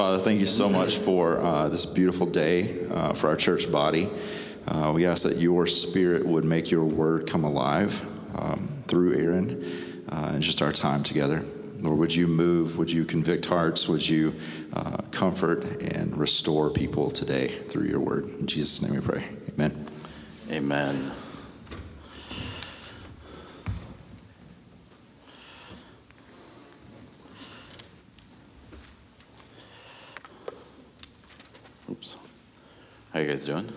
Father, thank you so much for uh, this beautiful day uh, for our church body. Uh, we ask that your spirit would make your word come alive um, through Aaron uh, and just our time together. Lord, would you move? Would you convict hearts? Would you uh, comfort and restore people today through your word? In Jesus' name we pray. Amen. Amen. How you guys doing?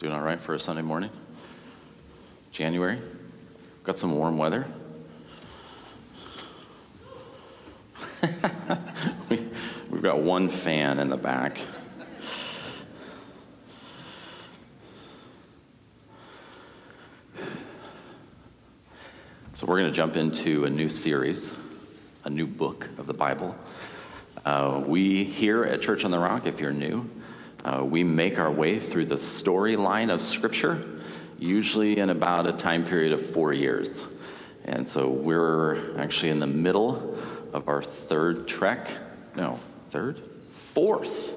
Doing all right for a Sunday morning? January? Got some warm weather? we, we've got one fan in the back. So, we're going to jump into a new series, a new book of the Bible. Uh, we here at Church on the Rock, if you're new, uh, we make our way through the storyline of Scripture, usually in about a time period of four years. And so we're actually in the middle of our third trek. No, third? Fourth.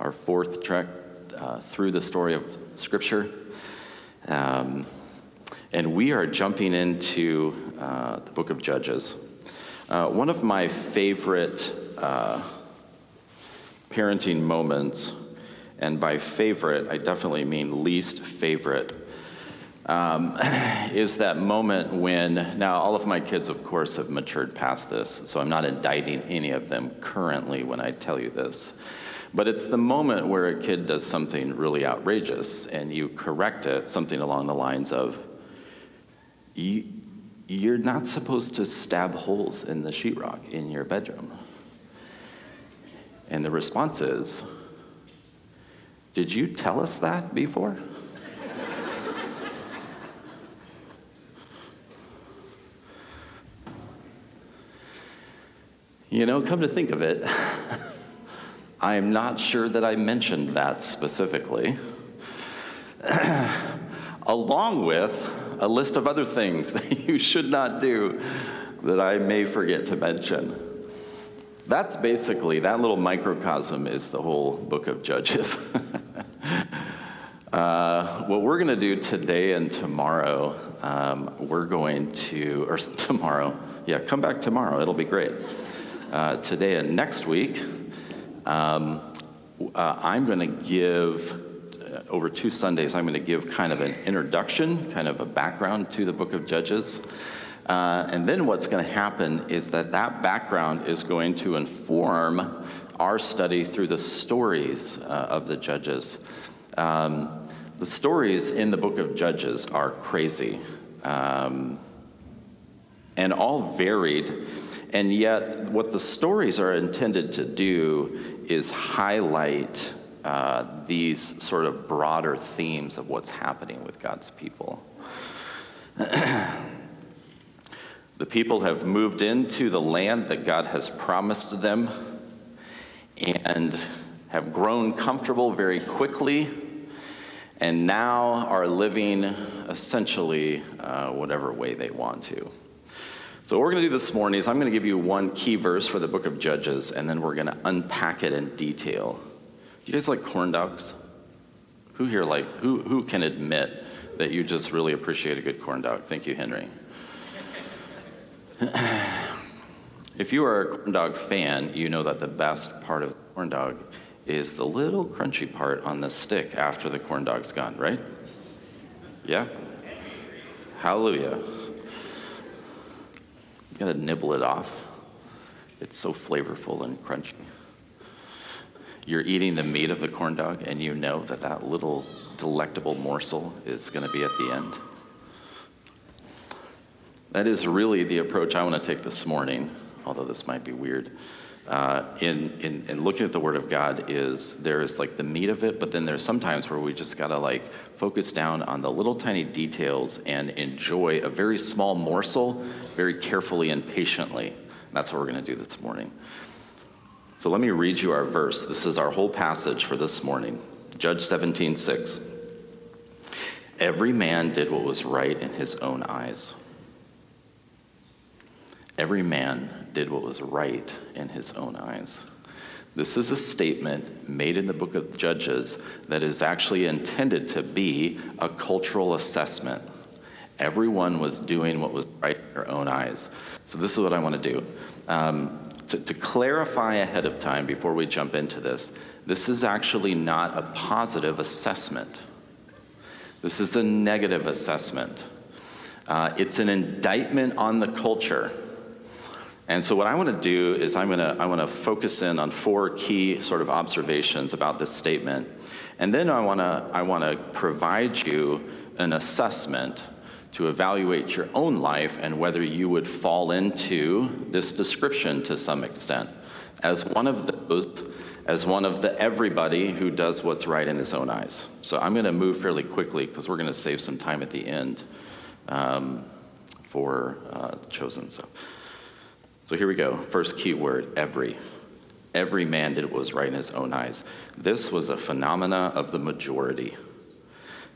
Our fourth trek uh, through the story of Scripture. Um, and we are jumping into uh, the book of Judges. Uh, one of my favorite uh, parenting moments, and by favorite, I definitely mean least favorite, um, is that moment when, now all of my kids, of course, have matured past this, so I'm not indicting any of them currently when I tell you this. But it's the moment where a kid does something really outrageous and you correct it, something along the lines of, you, you're not supposed to stab holes in the sheetrock in your bedroom. And the response is, Did you tell us that before? you know, come to think of it, I'm not sure that I mentioned that specifically, along with a list of other things that you should not do that I may forget to mention. That's basically, that little microcosm is the whole book of Judges. uh, what we're going to do today and tomorrow, um, we're going to, or tomorrow, yeah, come back tomorrow, it'll be great. Uh, today and next week, um, uh, I'm going to give over two Sundays, I'm going to give kind of an introduction, kind of a background to the book of Judges. Uh, and then what's going to happen is that that background is going to inform our study through the stories uh, of the judges. Um, the stories in the book of Judges are crazy um, and all varied. And yet, what the stories are intended to do is highlight uh, these sort of broader themes of what's happening with God's people. the people have moved into the land that God has promised them and have grown comfortable very quickly and now are living essentially uh, whatever way they want to. So, what we're going to do this morning is I'm going to give you one key verse for the book of Judges, and then we're going to unpack it in detail. You guys like corn dogs? Who here likes, who, who can admit that you just really appreciate a good corn dog? Thank you, Henry. if you are a corn dog fan, you know that the best part of corn dog is the little crunchy part on the stick after the corn dog's gone, right? Yeah? Hallelujah. You gotta nibble it off. It's so flavorful and crunchy you're eating the meat of the corn dog and you know that that little delectable morsel is to be at the end. That is really the approach I want to take this morning, although this might be weird. Uh, in, in, in looking at the Word of God, is there is like the meat of it, but then there's sometimes where we just got to like focus down on the little tiny details and enjoy a very small morsel very carefully and patiently. That's what we're to do this morning. So let me read you our verse. This is our whole passage for this morning. Judge 17, 6. Every man did what was right in his own eyes. Every man did what was right in his own eyes. This is a statement made in the book of Judges that is actually intended to be a cultural assessment. Everyone was doing what was right in their own eyes. So, this is what I want to do. Um, to, to clarify ahead of time before we jump into this, this is actually not a positive assessment. This is a negative assessment. Uh, it's an indictment on the culture. And so, what I want to do is I'm going to I want to focus in on four key sort of observations about this statement, and then I want to I want to provide you an assessment to evaluate your own life and whether you would fall into this description to some extent as one of those as one of the everybody who does what's right in his own eyes. So I'm going to move fairly quickly because we're going to save some time at the end um, for uh, chosen. So. So here we go. First key word every. Every man did what was right in his own eyes. This was a phenomena of the majority.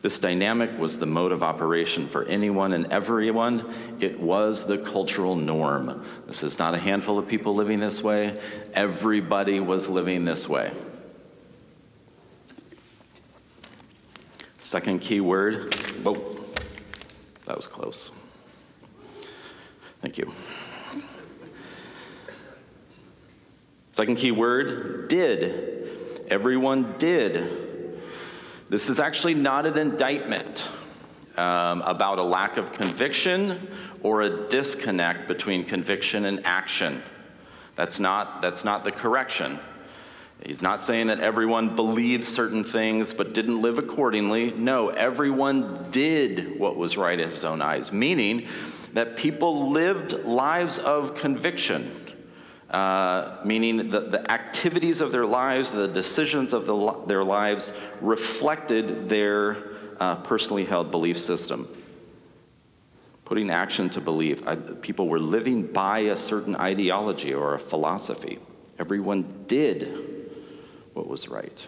This dynamic was the mode of operation for anyone and everyone. It was the cultural norm. This is not a handful of people living this way, everybody was living this way. Second key word, whoa, that was close. Thank you. Second key word, did. Everyone did. This is actually not an indictment um, about a lack of conviction or a disconnect between conviction and action. That's not, that's not the correction. He's not saying that everyone believed certain things but didn't live accordingly. No, everyone did what was right in his own eyes, meaning that people lived lives of conviction uh, meaning that the activities of their lives, the decisions of the, their lives reflected their uh, personally held belief system. Putting action to belief. I, people were living by a certain ideology or a philosophy. Everyone did what was right.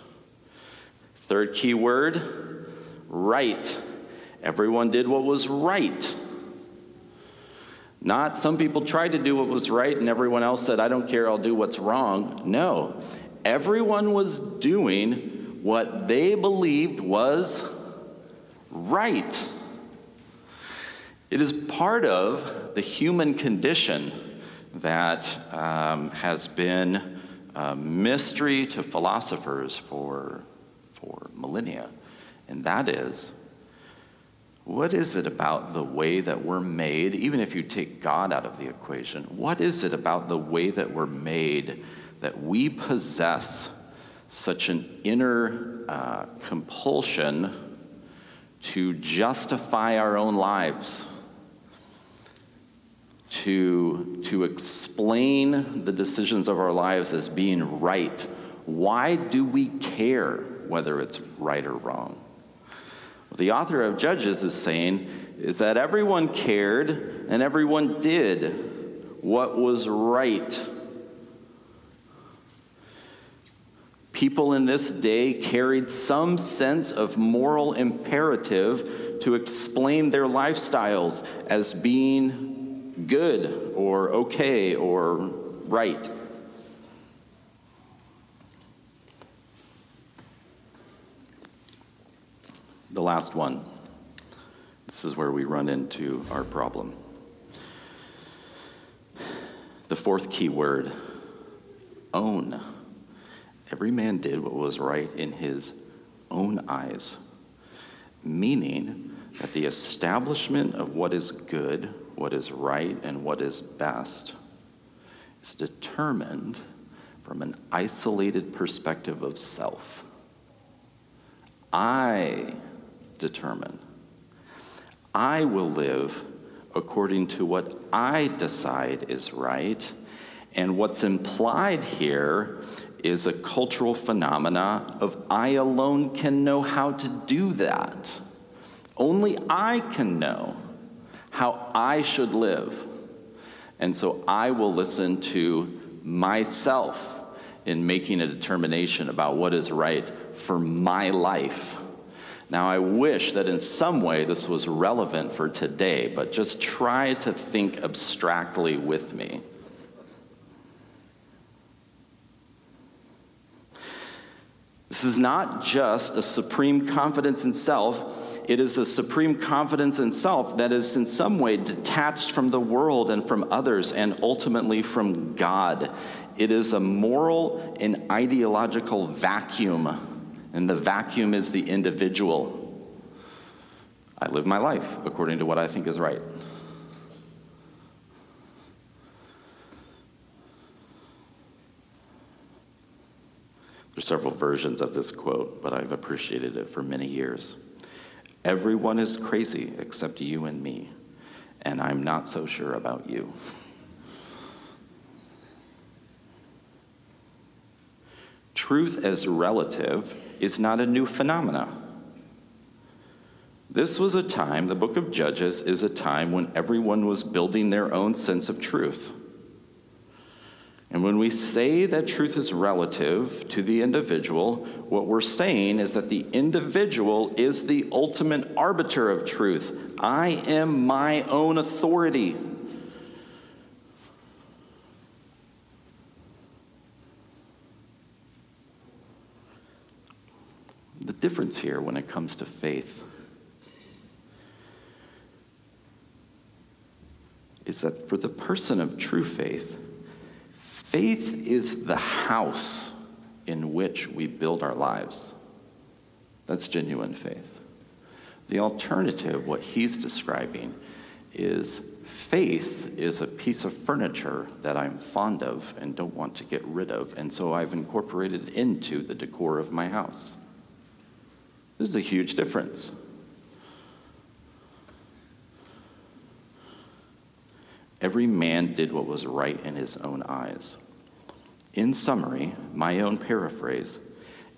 Third key word right. Everyone did what was right. Not some people tried to do what was right and everyone else said, I don't care, I'll do what's wrong. No, everyone was doing what they believed was right. It is part of the human condition that um, has been a mystery to philosophers for, for millennia, and that is what is it about the way that we're made, even if you take God out of the equation, what is it about the way that we're made that we possess such an inner uh, compulsion to justify our own lives? To, to explain the decisions of our lives as being right. Why do we care whether it's right or wrong? The author of Judges is saying is that everyone cared and everyone did what was right. People in this day carried some sense of moral imperative to explain their lifestyles as being good or okay or right. The last one. This is where we run into our problem. The fourth key word own. Every man did what was right in his own eyes, meaning that the establishment of what is good, what is right, and what is best is determined from an isolated perspective of self. I determine. I will live according to what I decide is right. And what's implied here is a cultural phenomena of I alone can know how to do that. Only I can know how I should live. And so I will listen to myself in making a determination about what is right for my life Now, I wish that in some way this was relevant for today, but just try to think abstractly with me. This is not just a supreme confidence in self, it is a supreme confidence in self that is in some way detached from the world and from others and ultimately from God. It is a moral and ideological vacuum, and the vacuum is the individual. I live my life according to what I think is right. There's several versions of this quote, but I've appreciated it for many years. Everyone is crazy except you and me, and I'm not so sure about you. Truth is relative is not a new phenomena. This was a time, the book of Judges is a time when everyone was building their own sense of truth. And when we say that truth is relative to the individual, what we're saying is that the individual is the ultimate arbiter of truth. I am my own authority. Difference here when it comes to faith is that for the person of true faith, Faith is the house in which we build our lives. That's genuine faith. The alternative, what he's describing, is faith is a piece of furniture that I'm fond of and don't want to get rid of, and so I've incorporated into the decor of my house. This is a huge difference. Every man did what was right in his own eyes. In summary, my own paraphrase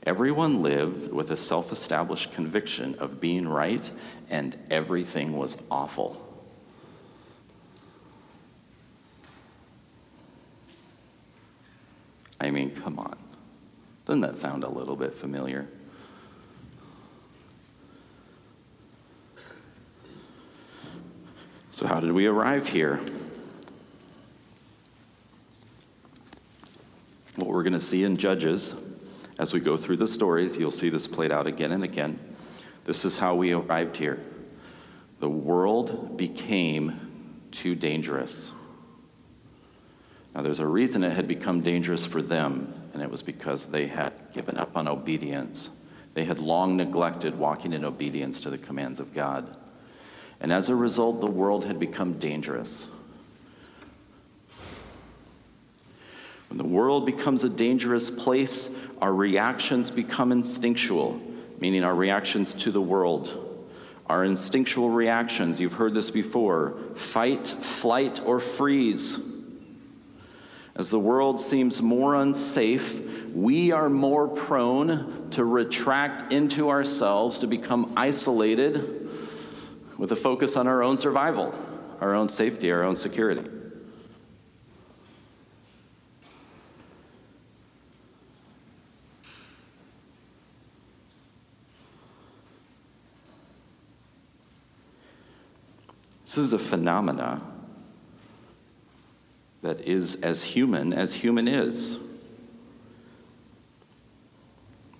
everyone lived with a self established conviction of being right, and everything was awful. I mean, come on. Doesn't that sound a little bit familiar? So, how did we arrive here? What we're going to see in Judges, as we go through the stories, you'll see this played out again and again. This is how we arrived here. The world became too dangerous. Now, there's a reason it had become dangerous for them, and it was because they had given up on obedience. They had long neglected walking in obedience to the commands of God. And as a result, the world had become dangerous. When the world becomes a dangerous place, our reactions become instinctual, meaning our reactions to the world. Our instinctual reactions, you've heard this before fight, flight, or freeze. As the world seems more unsafe, we are more prone to retract into ourselves, to become isolated with a focus on our own survival, our own safety, our own security. This is a phenomena that is as human as human is.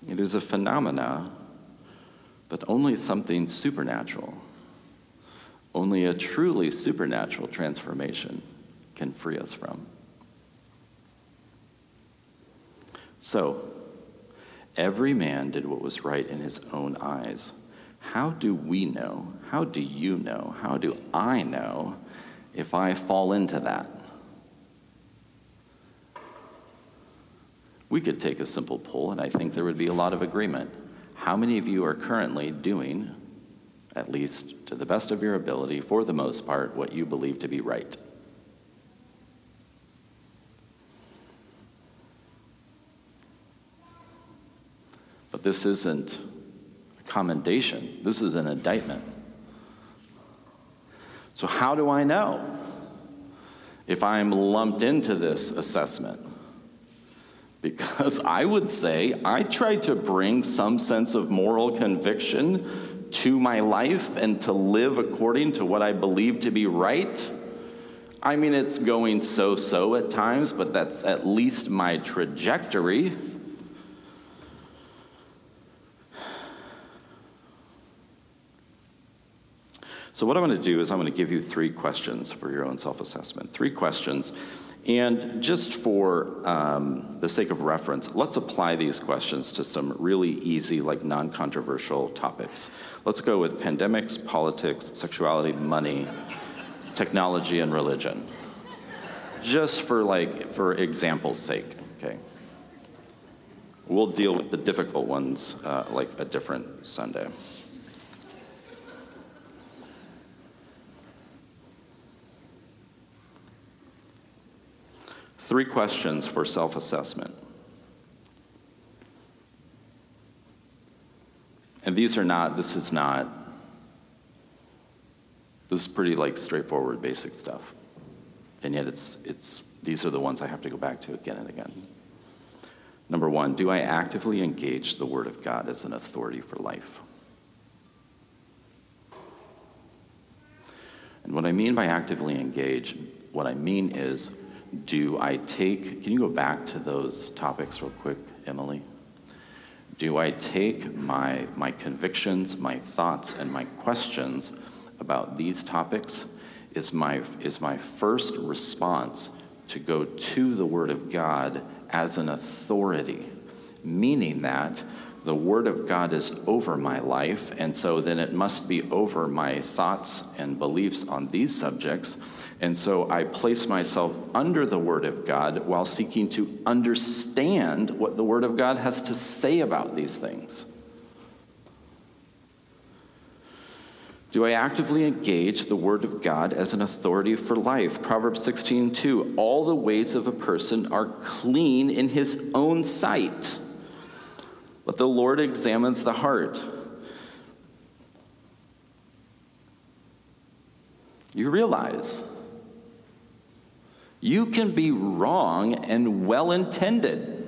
It is a phenomena that only something supernatural, only a truly supernatural transformation can free us from. So, every man did what was right in his own eyes. How do we know? How do you know? How do I know if I fall into that? We could take a simple poll, and I think there would be a lot of agreement. How many of you are currently doing, at least to the best of your ability, for the most part, what you believe to be right? But this isn't a commendation. This is an indictment. So, how do I know if I'm lumped into this assessment? Because I would say I try to bring some sense of moral conviction to my life and to live according to what I believe to be right. I mean, it's going so so at times, but that's at least my trajectory. So, what I'm going to do is I'm going to give you three questions for your own self assessment. Three questions. And just for um, the sake of reference, let's apply these questions to some really easy, like non controversial topics. Let's go with pandemics, politics, sexuality, money, technology, and religion. Just for like, for example's sake, okay? We'll deal with the difficult ones uh, like a different Sunday. Three questions for self assessment. And these are not, this is not, this is pretty like straightforward, basic stuff. And yet it's, it's, these are the ones I have to go back to again and again. Number one, do I actively engage the Word of God as an authority for life? And what I mean by actively engage, what I mean is, do I take, can you go back to those topics real quick, Emily? Do I take my, my convictions, my thoughts, and my questions about these topics? Is my, is my first response to go to the Word of God as an authority, meaning that the Word of God is over my life, and so then it must be over my thoughts and beliefs on these subjects. And so I place myself under the Word of God while seeking to understand what the Word of God has to say about these things. Do I actively engage the Word of God as an authority for life? Proverbs 16, 2. All the ways of a person are clean in his own sight, but the Lord examines the heart. You realize you can be wrong and well intended.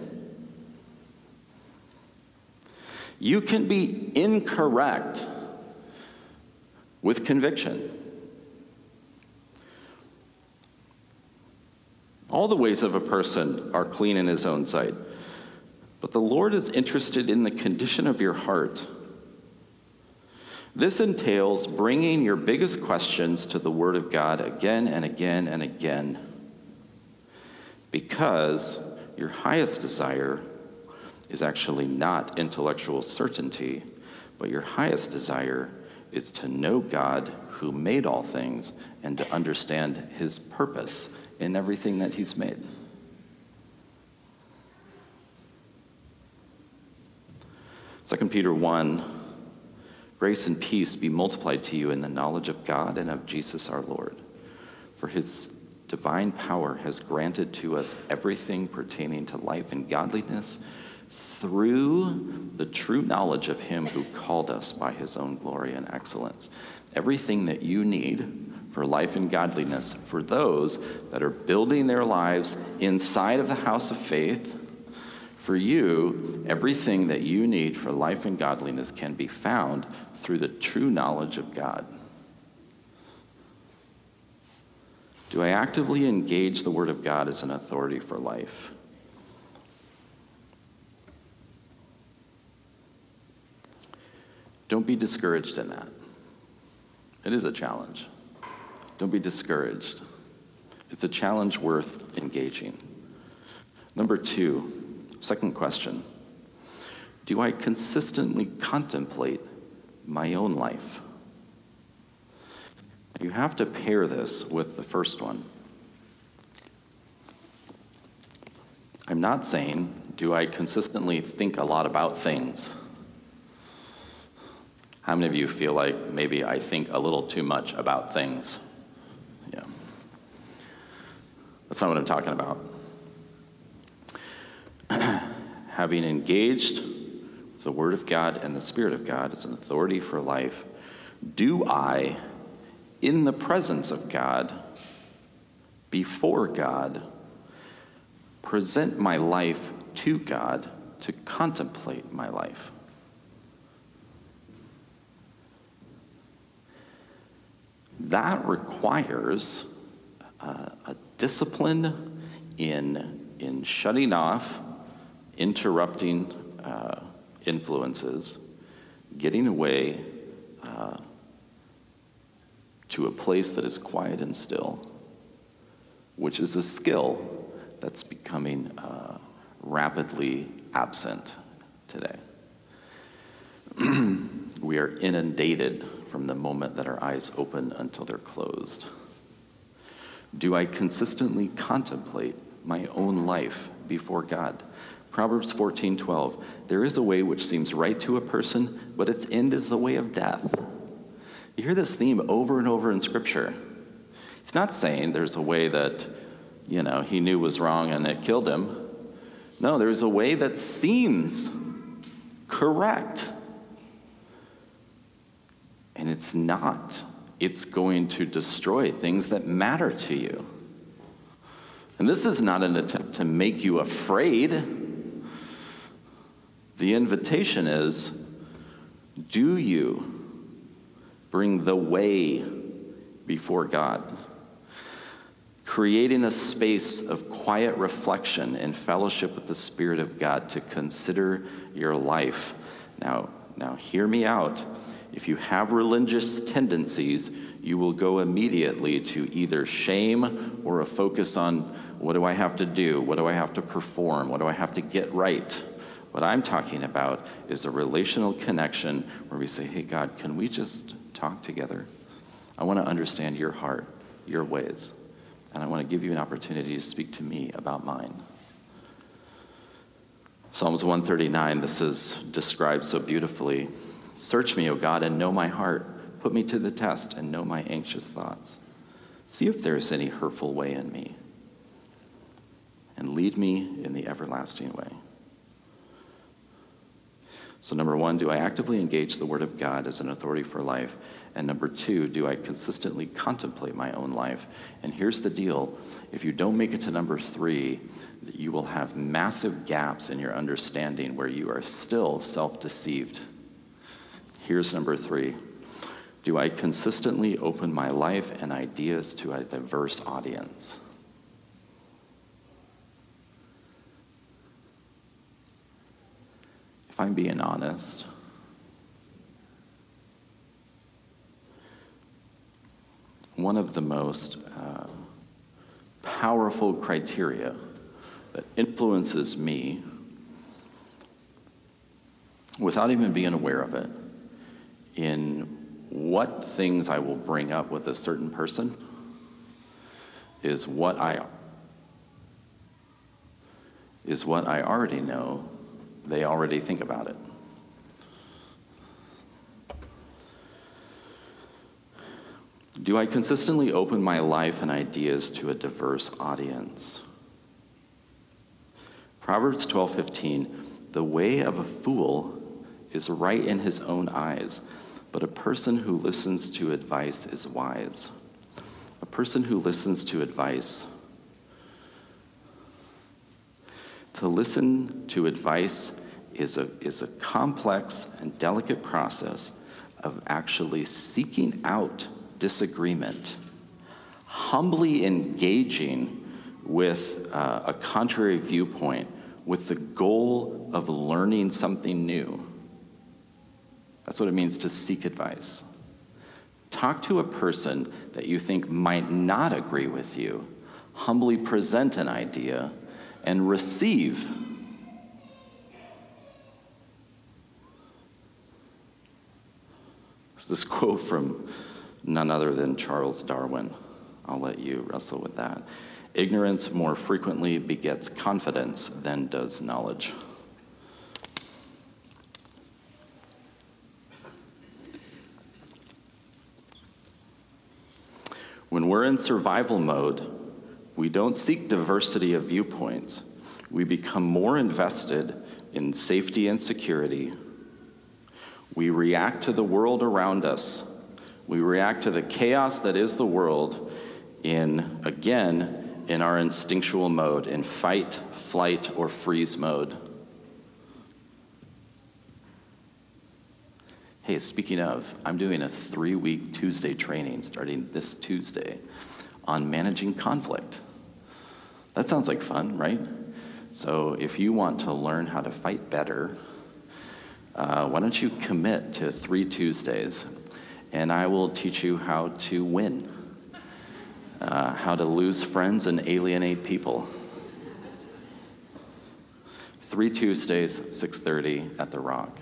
You can be incorrect with conviction. All the ways of a person are clean in his own sight, but the Lord is interested in the condition of your heart. This entails bringing your biggest questions to the Word of God again and again and again because your highest desire is actually not intellectual certainty, but your highest desire is to know God who made all things and to understand his purpose in everything that he's made. Second Peter 1 Grace and peace be multiplied to you in the knowledge of God and of Jesus our Lord. For his divine power has granted to us everything pertaining to life and godliness through the true knowledge of Him who called us by His own glory and excellence. Everything that you need for life and godliness for those that are building their lives inside of the house of faith. For you, everything that you need for life and godliness can be found through the true knowledge of God. Do I actively engage the Word of God as an authority for life? Don't be discouraged in that. It is a challenge. Don't be discouraged. It's a challenge worth engaging. Number two, second question Do I consistently contemplate my own life? You have to pair this with the first one. I'm not saying, do I consistently think a lot about things? How many of you feel like maybe I think a little too much about things? Yeah. That's not what I'm talking about. Having engaged the Word of God and the Spirit of God as an authority for life, do I in the presence of God, before God, present my life to God to contemplate my life. That requires uh, a discipline in, in shutting off, interrupting uh, influences, getting away uh, to a place that is quiet and still, which is a skill that's becoming uh, rapidly absent today. we are inundated from the moment that our eyes open until they're closed. Do I consistently contemplate my own life before God? Proverbs 14:12 There is a way which seems right to a person, but its end is the way of death. You hear this theme over and over in scripture. It's not saying there's a way that, you know, he knew was wrong and it killed him. No, there's a way that seems correct and it's not. It's going to destroy things that matter to you. And this is not an attempt to make you afraid. The invitation is do you bring the way before God? Creating a space of quiet reflection and fellowship with the Spirit of God to consider your life. Now, now hear me out. If you have religious tendencies, you will go immediately to either shame or a focus on what do I have to do? What do I have to perform? What do I have to get right? What I'm talking about is a relational connection where we say, hey, God, can we just talk together? I want to understand your heart, your ways, and I want to give you an opportunity to speak to me about mine. Psalms 139, this is described so beautifully. Search me, O God, and know my heart. Put me to the test and know my anxious thoughts. See if there is any hurtful way in me, and lead me in the everlasting way. So, number one, do I actively engage the Word of God as an authority for life? And number two, do I consistently contemplate my own life? And here's the deal if you don't make it to number three, you will have massive gaps in your understanding where you are still self deceived. Here's number three Do I consistently open my life and ideas to a diverse audience? I'm being honest, one of the most uh, powerful criteria that influences me without even being aware of it in what things I will bring up with a certain person is what I is what I already know they already think about it. Do I consistently open my life and ideas to a diverse audience? Proverbs 12:15 The way of a fool is right in his own eyes, but a person who listens to advice is wise. A person who listens to advice to listen to advice is a, is a complex and delicate process of actually seeking out disagreement, humbly engaging with uh, a contrary viewpoint with the goal of learning something new. That's what it means to seek advice. Talk to a person that you think might not agree with you, humbly present an idea, and receive It's This quote from none other than Charles Darwin. I'll let you wrestle with that. Ignorance more frequently begets confidence than does knowledge. When we're in survival mode, we don't seek diversity of viewpoints. We become more invested in safety and security we react to the world around us. We react to the chaos that is the world in, again, in our instinctual mode, in fight, flight, or freeze mode. Hey, speaking of, I'm doing a three week Tuesday training starting this Tuesday on managing conflict. That sounds like fun, right? So, if you want to learn how to fight better, uh, why don't you commit to three Tuesdays and I will teach you how to win, uh, how to lose friends and alienate people. Three Tuesdays, 6:30 at the Rock.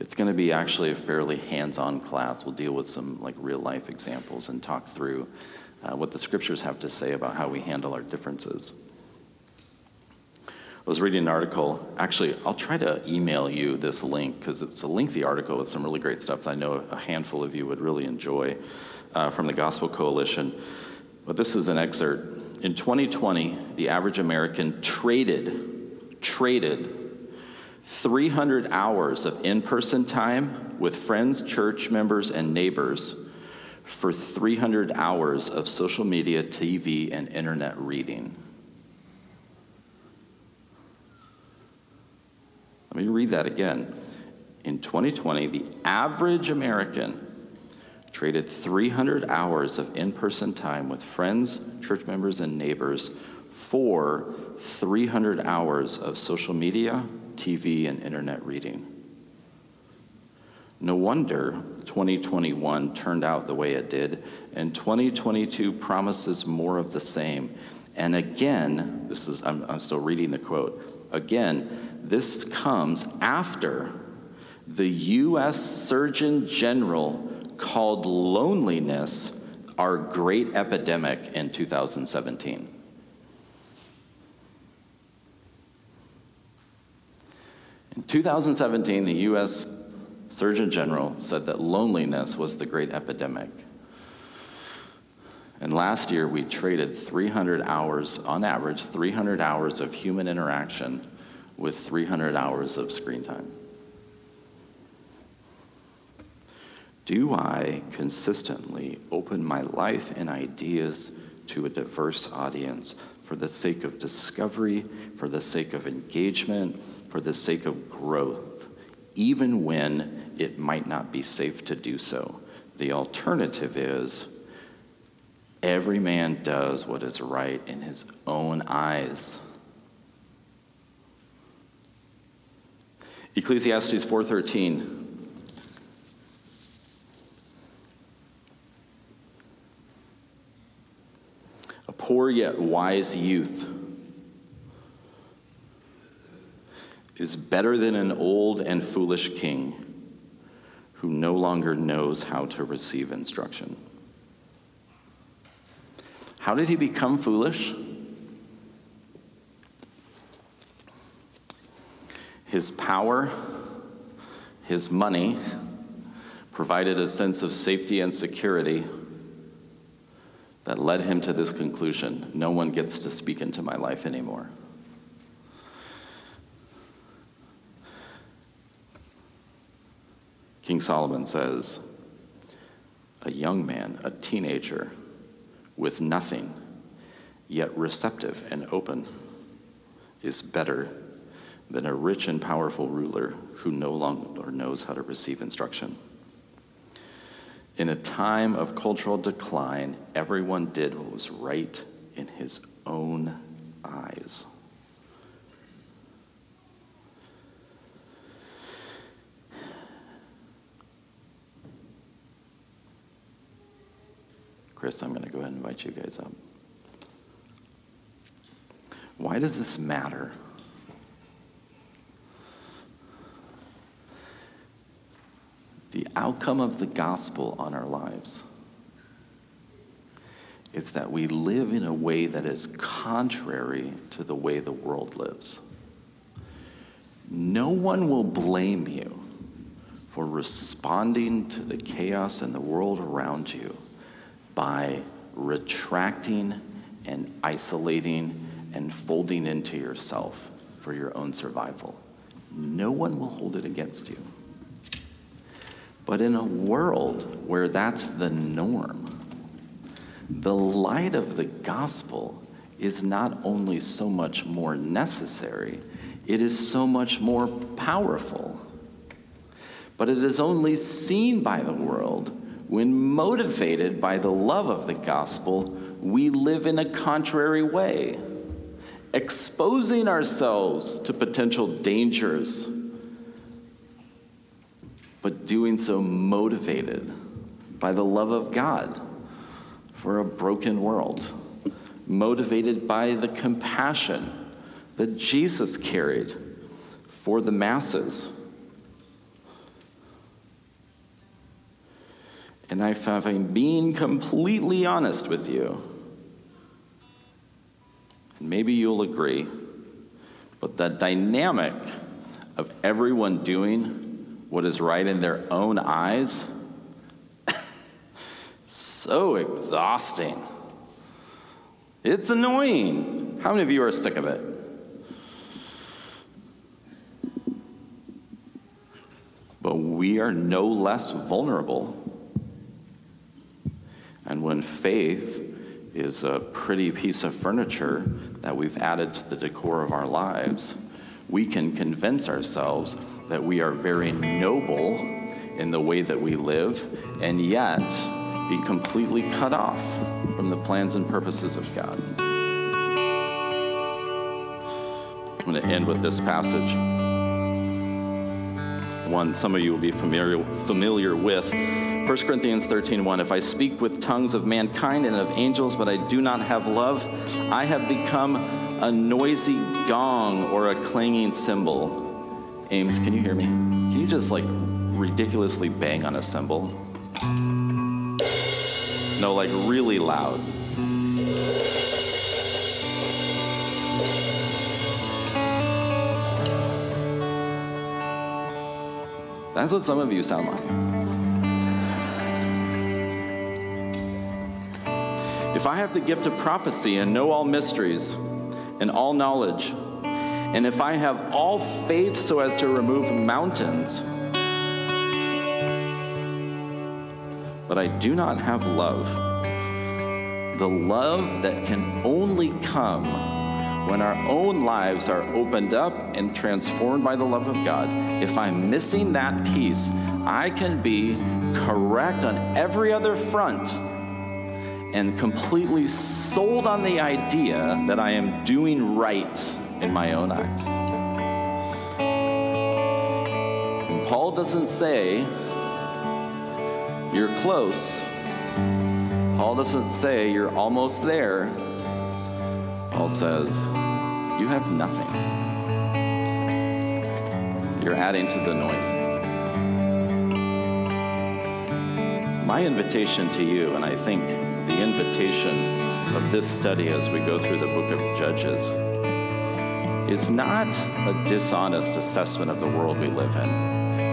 It's going to be actually a fairly hands-on class. We'll deal with some like real-life examples and talk through uh, what the scriptures have to say about how we handle our differences. I was reading an article. Actually, I'll try to email you this link because it's a lengthy article with some really great stuff that I know a handful of you would really enjoy uh, from the Gospel Coalition. But this is an excerpt. In 2020, the average American traded, traded 300 hours of in person time with friends, church members, and neighbors for 300 hours of social media, TV, and internet reading. Let me read that again. In 2020, the average American traded 300 hours of in person time with friends, church members, and neighbors for 300 hours of social media, TV, and internet reading. No wonder 2021 turned out the way it did, and 2022 promises more of the same. And again, this is, I'm, I'm still reading the quote, again, this comes after the U.S. Surgeon General called loneliness our great epidemic in 2017. In 2017, the U.S. Surgeon General said that loneliness was the great epidemic. And last year, we traded 300 hours, on average, 300 hours of human interaction with 300 hours of screen time? Do I consistently open my life and ideas to a diverse audience for the sake of discovery, for the sake of engagement, for the sake of growth, even when it might not be safe to do so? The alternative is every man does what is right in his own eyes. Ecclesiastes 4:13 A poor yet wise youth is better than an old and foolish king who no longer knows how to receive instruction. How did he become foolish? His power, his money provided a sense of safety and security that led him to this conclusion no one gets to speak into my life anymore. King Solomon says, a young man, a teenager, with nothing, yet receptive and open, is better than a rich and powerful ruler who no longer knows how to receive instruction. In a time of cultural decline, everyone did what was right in his own eyes. Chris, I'm going to go ahead and invite you guys up. Why does this matter? the outcome of the gospel on our lives is that we live in a way that is contrary to the way the world lives. No one will blame you for responding to the chaos in the world around you by retracting and isolating and folding into yourself for your own survival. No one will hold it against you. But in a world where that's the norm, the light of the gospel is not only so much more necessary, it is so much more powerful. But it is only seen by the world when motivated by the love of the gospel, we live in a contrary way, exposing ourselves to potential dangers, but doing so motivated by the love of God for a broken world, motivated by the compassion that Jesus carried for the masses. And if I'm being completely honest with you, and maybe you'll agree, but the dynamic of everyone doing what is right in their own eyes so exhausting. It's annoying. How many of you are sick of it? But we are no less vulnerable. And when faith is a pretty piece of furniture that we've added to the decor of our lives, we can convince ourselves that we are very noble in the way that we live, and yet be completely cut off from the plans and purposes of God. I'm going to end with this passage. One some of you will be familiar, familiar with. 1 Corinthians 13 1. If I speak with tongues of mankind and of angels, but I do not have love, I have become a noisy gong or a clanging cymbal. Ames, can you hear me? Can you just like ridiculously bang on a cymbal? No, like really loud. That's what some of you sound like. If I have the gift of prophecy and know all mysteries and all knowledge, and if I have all faith so as to remove mountains, but I do not have love, the love that can only come when our own lives are opened up and transformed by the love of God, if I'm missing that piece, I can be correct on every other front and completely sold on the idea that I am doing right in my own eyes. And Paul doesn't say, you're close. Paul doesn't say you're almost there. Paul says, You have nothing. You're adding to the noise. My invitation to you, and I think the invitation of this study as we go through the book of Judges, is not a dishonest assessment of the world we live in.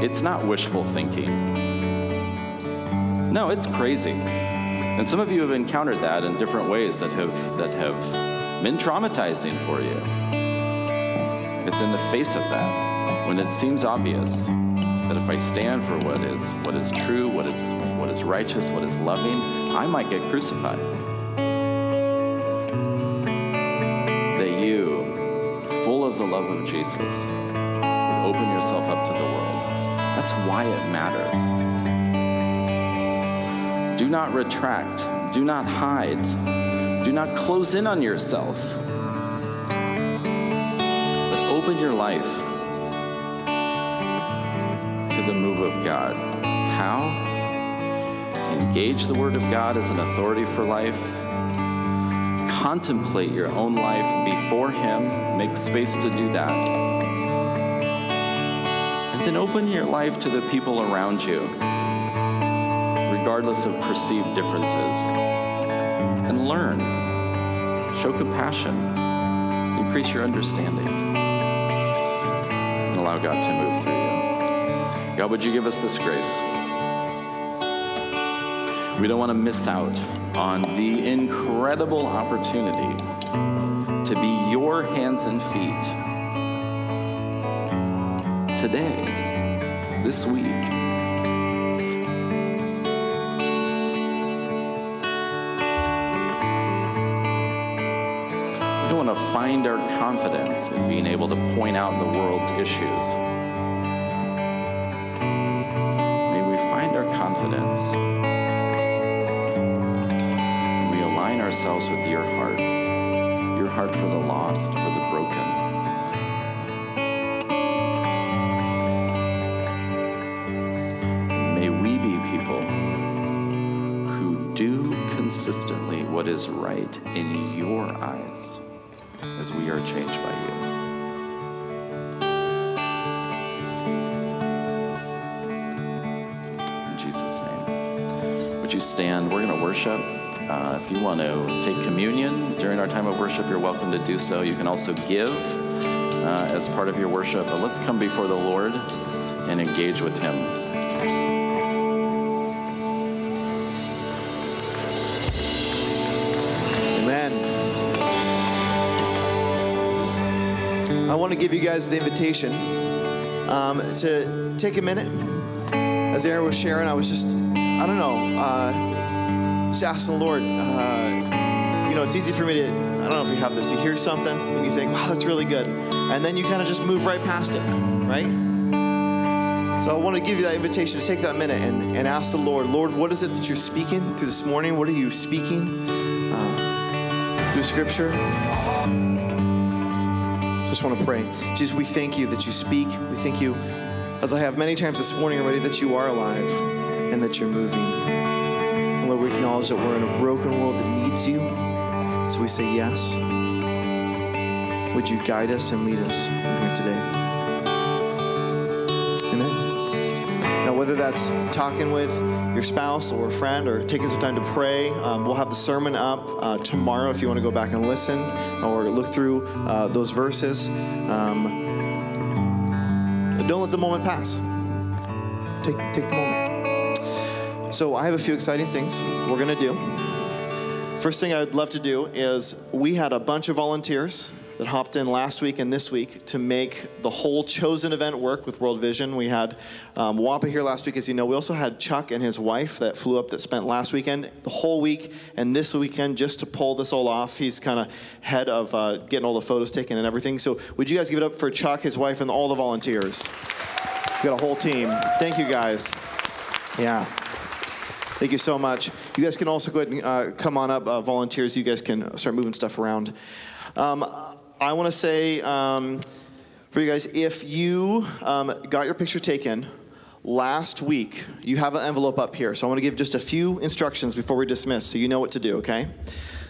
It's not wishful thinking. No, it's crazy. And some of you have encountered that in different ways that have, that have been traumatizing for you. It's in the face of that when it seems obvious that if I stand for what is what is true, what is what is righteous, what is loving, I might get crucified. That you, full of the love of Jesus, would open yourself up to the world. That's why it matters. Do not retract. Do not hide. Do not close in on yourself, but open your life to the move of God. How? Engage the Word of God as an authority for life. Contemplate your own life before Him. Make space to do that. And then open your life to the people around you, regardless of perceived differences. And learn Show compassion. Increase your understanding. And allow God to move through you. God, would you give us this grace? We don't want to miss out on the incredible opportunity to be your hands and feet today, this week. Find our confidence in being able to point out the world's issues. May we find our confidence. We align ourselves with your heart, your heart for the lost, for the broken. May we be people who do consistently what is right in your eyes as we are changed by you. In Jesus' name. Would you stand? We're going to worship. Uh, if you want to take communion during our time of worship, you're welcome to do so. You can also give uh, as part of your worship. But let's come before the Lord and engage with Him. Want to give you guys the invitation um, to take a minute. As Aaron was sharing, I was just, I don't know, uh, just asking the Lord. Uh, you know, it's easy for me to, I don't know if you have this, you hear something and you think, wow, that's really good. And then you kind of just move right past it, right? So I want to give you that invitation to take that minute and, and ask the Lord, Lord, what is it that you're speaking through this morning? What are you speaking? through scripture. Just want to pray. Jesus, we thank you that you speak. We thank you, as I have many times this morning already, that you are alive and that you're moving. And Lord, we acknowledge that we're in a broken world that needs you. So we say yes. Would you guide us and lead us from here today? Whether that's talking with your spouse or a friend or taking some time to pray, um, we'll have the sermon up uh, tomorrow if you want to go back and listen or look through uh, those verses. Um, don't let the moment pass. Take, take the moment. So, I have a few exciting things we're going to do. First thing I'd love to do is we had a bunch of volunteers that hopped in last week and this week to make the whole chosen event work with World Vision. We had um, Wampa here last week, as you know. We also had Chuck and his wife that flew up that spent last weekend the whole week and this weekend just to pull this all off. He's kind of head of uh, getting all the photos taken and everything. So would you guys give it up for Chuck, his wife, and all the volunteers? We got a whole team. Thank you guys. Yeah. Thank you so much. You guys can also go ahead and uh, come on up, uh, volunteers. You guys can start moving stuff around. Um, I want to say um, for you guys, if you um, got your picture taken last week, you have an envelope up here. So I want to give just a few instructions before we dismiss so you know what to do, okay?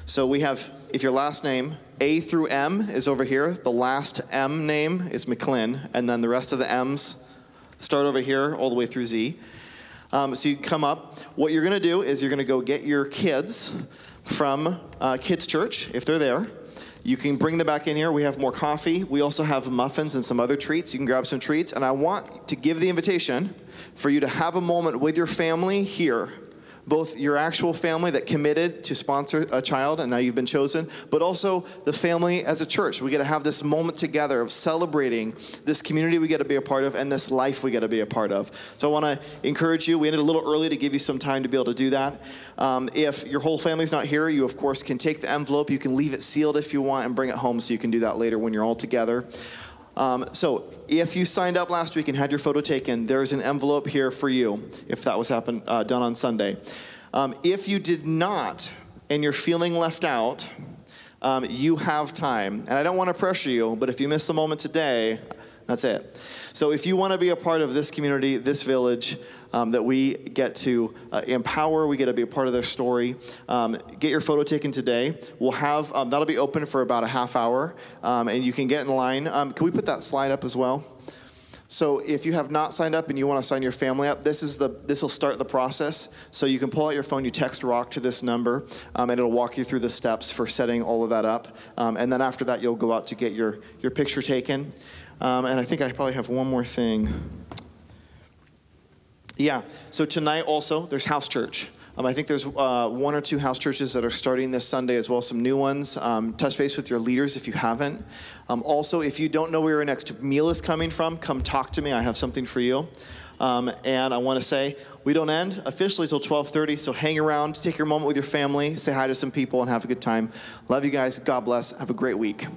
So we have, if your last name, A through M, is over here, the last M name is McClin, and then the rest of the M's start over here all the way through Z. Um, so you come up. What you're going to do is you're going to go get your kids from uh, Kids Church, if they're there. You can bring them back in here. We have more coffee. We also have muffins and some other treats. You can grab some treats. And I want to give the invitation for you to have a moment with your family here. Both your actual family that committed to sponsor a child and now you've been chosen, but also the family as a church. We get to have this moment together of celebrating this community we get to be a part of and this life we get to be a part of. So I want to encourage you. We ended a little early to give you some time to be able to do that. Um, if your whole family's not here, you of course can take the envelope. You can leave it sealed if you want and bring it home so you can do that later when you're all together. Um, so if you signed up last week and had your photo taken, there's an envelope here for you if that was happen, uh, done on Sunday. Um, if you did not and you're feeling left out, um, you have time. And I don't want to pressure you, but if you miss the moment today, that's it. So if you want to be a part of this community, this village, um, that we get to uh, empower, we get to be a part of their story. Um, get your photo taken today. We'll have um, that'll be open for about a half hour, um, and you can get in line. Um, can we put that slide up as well? So if you have not signed up and you want to sign your family up, this is the this will start the process. So you can pull out your phone, you text Rock to this number, um, and it'll walk you through the steps for setting all of that up. Um, and then after that, you'll go out to get your your picture taken. Um, and I think I probably have one more thing. Yeah. So tonight also there's house church. Um, I think there's uh, one or two house churches that are starting this Sunday as well, some new ones. Um, touch base with your leaders if you haven't. Um, also, if you don't know where your next meal is coming from, come talk to me. I have something for you. Um, and I want to say we don't end officially till 12:30. So hang around, take your moment with your family, say hi to some people, and have a good time. Love you guys. God bless. Have a great week.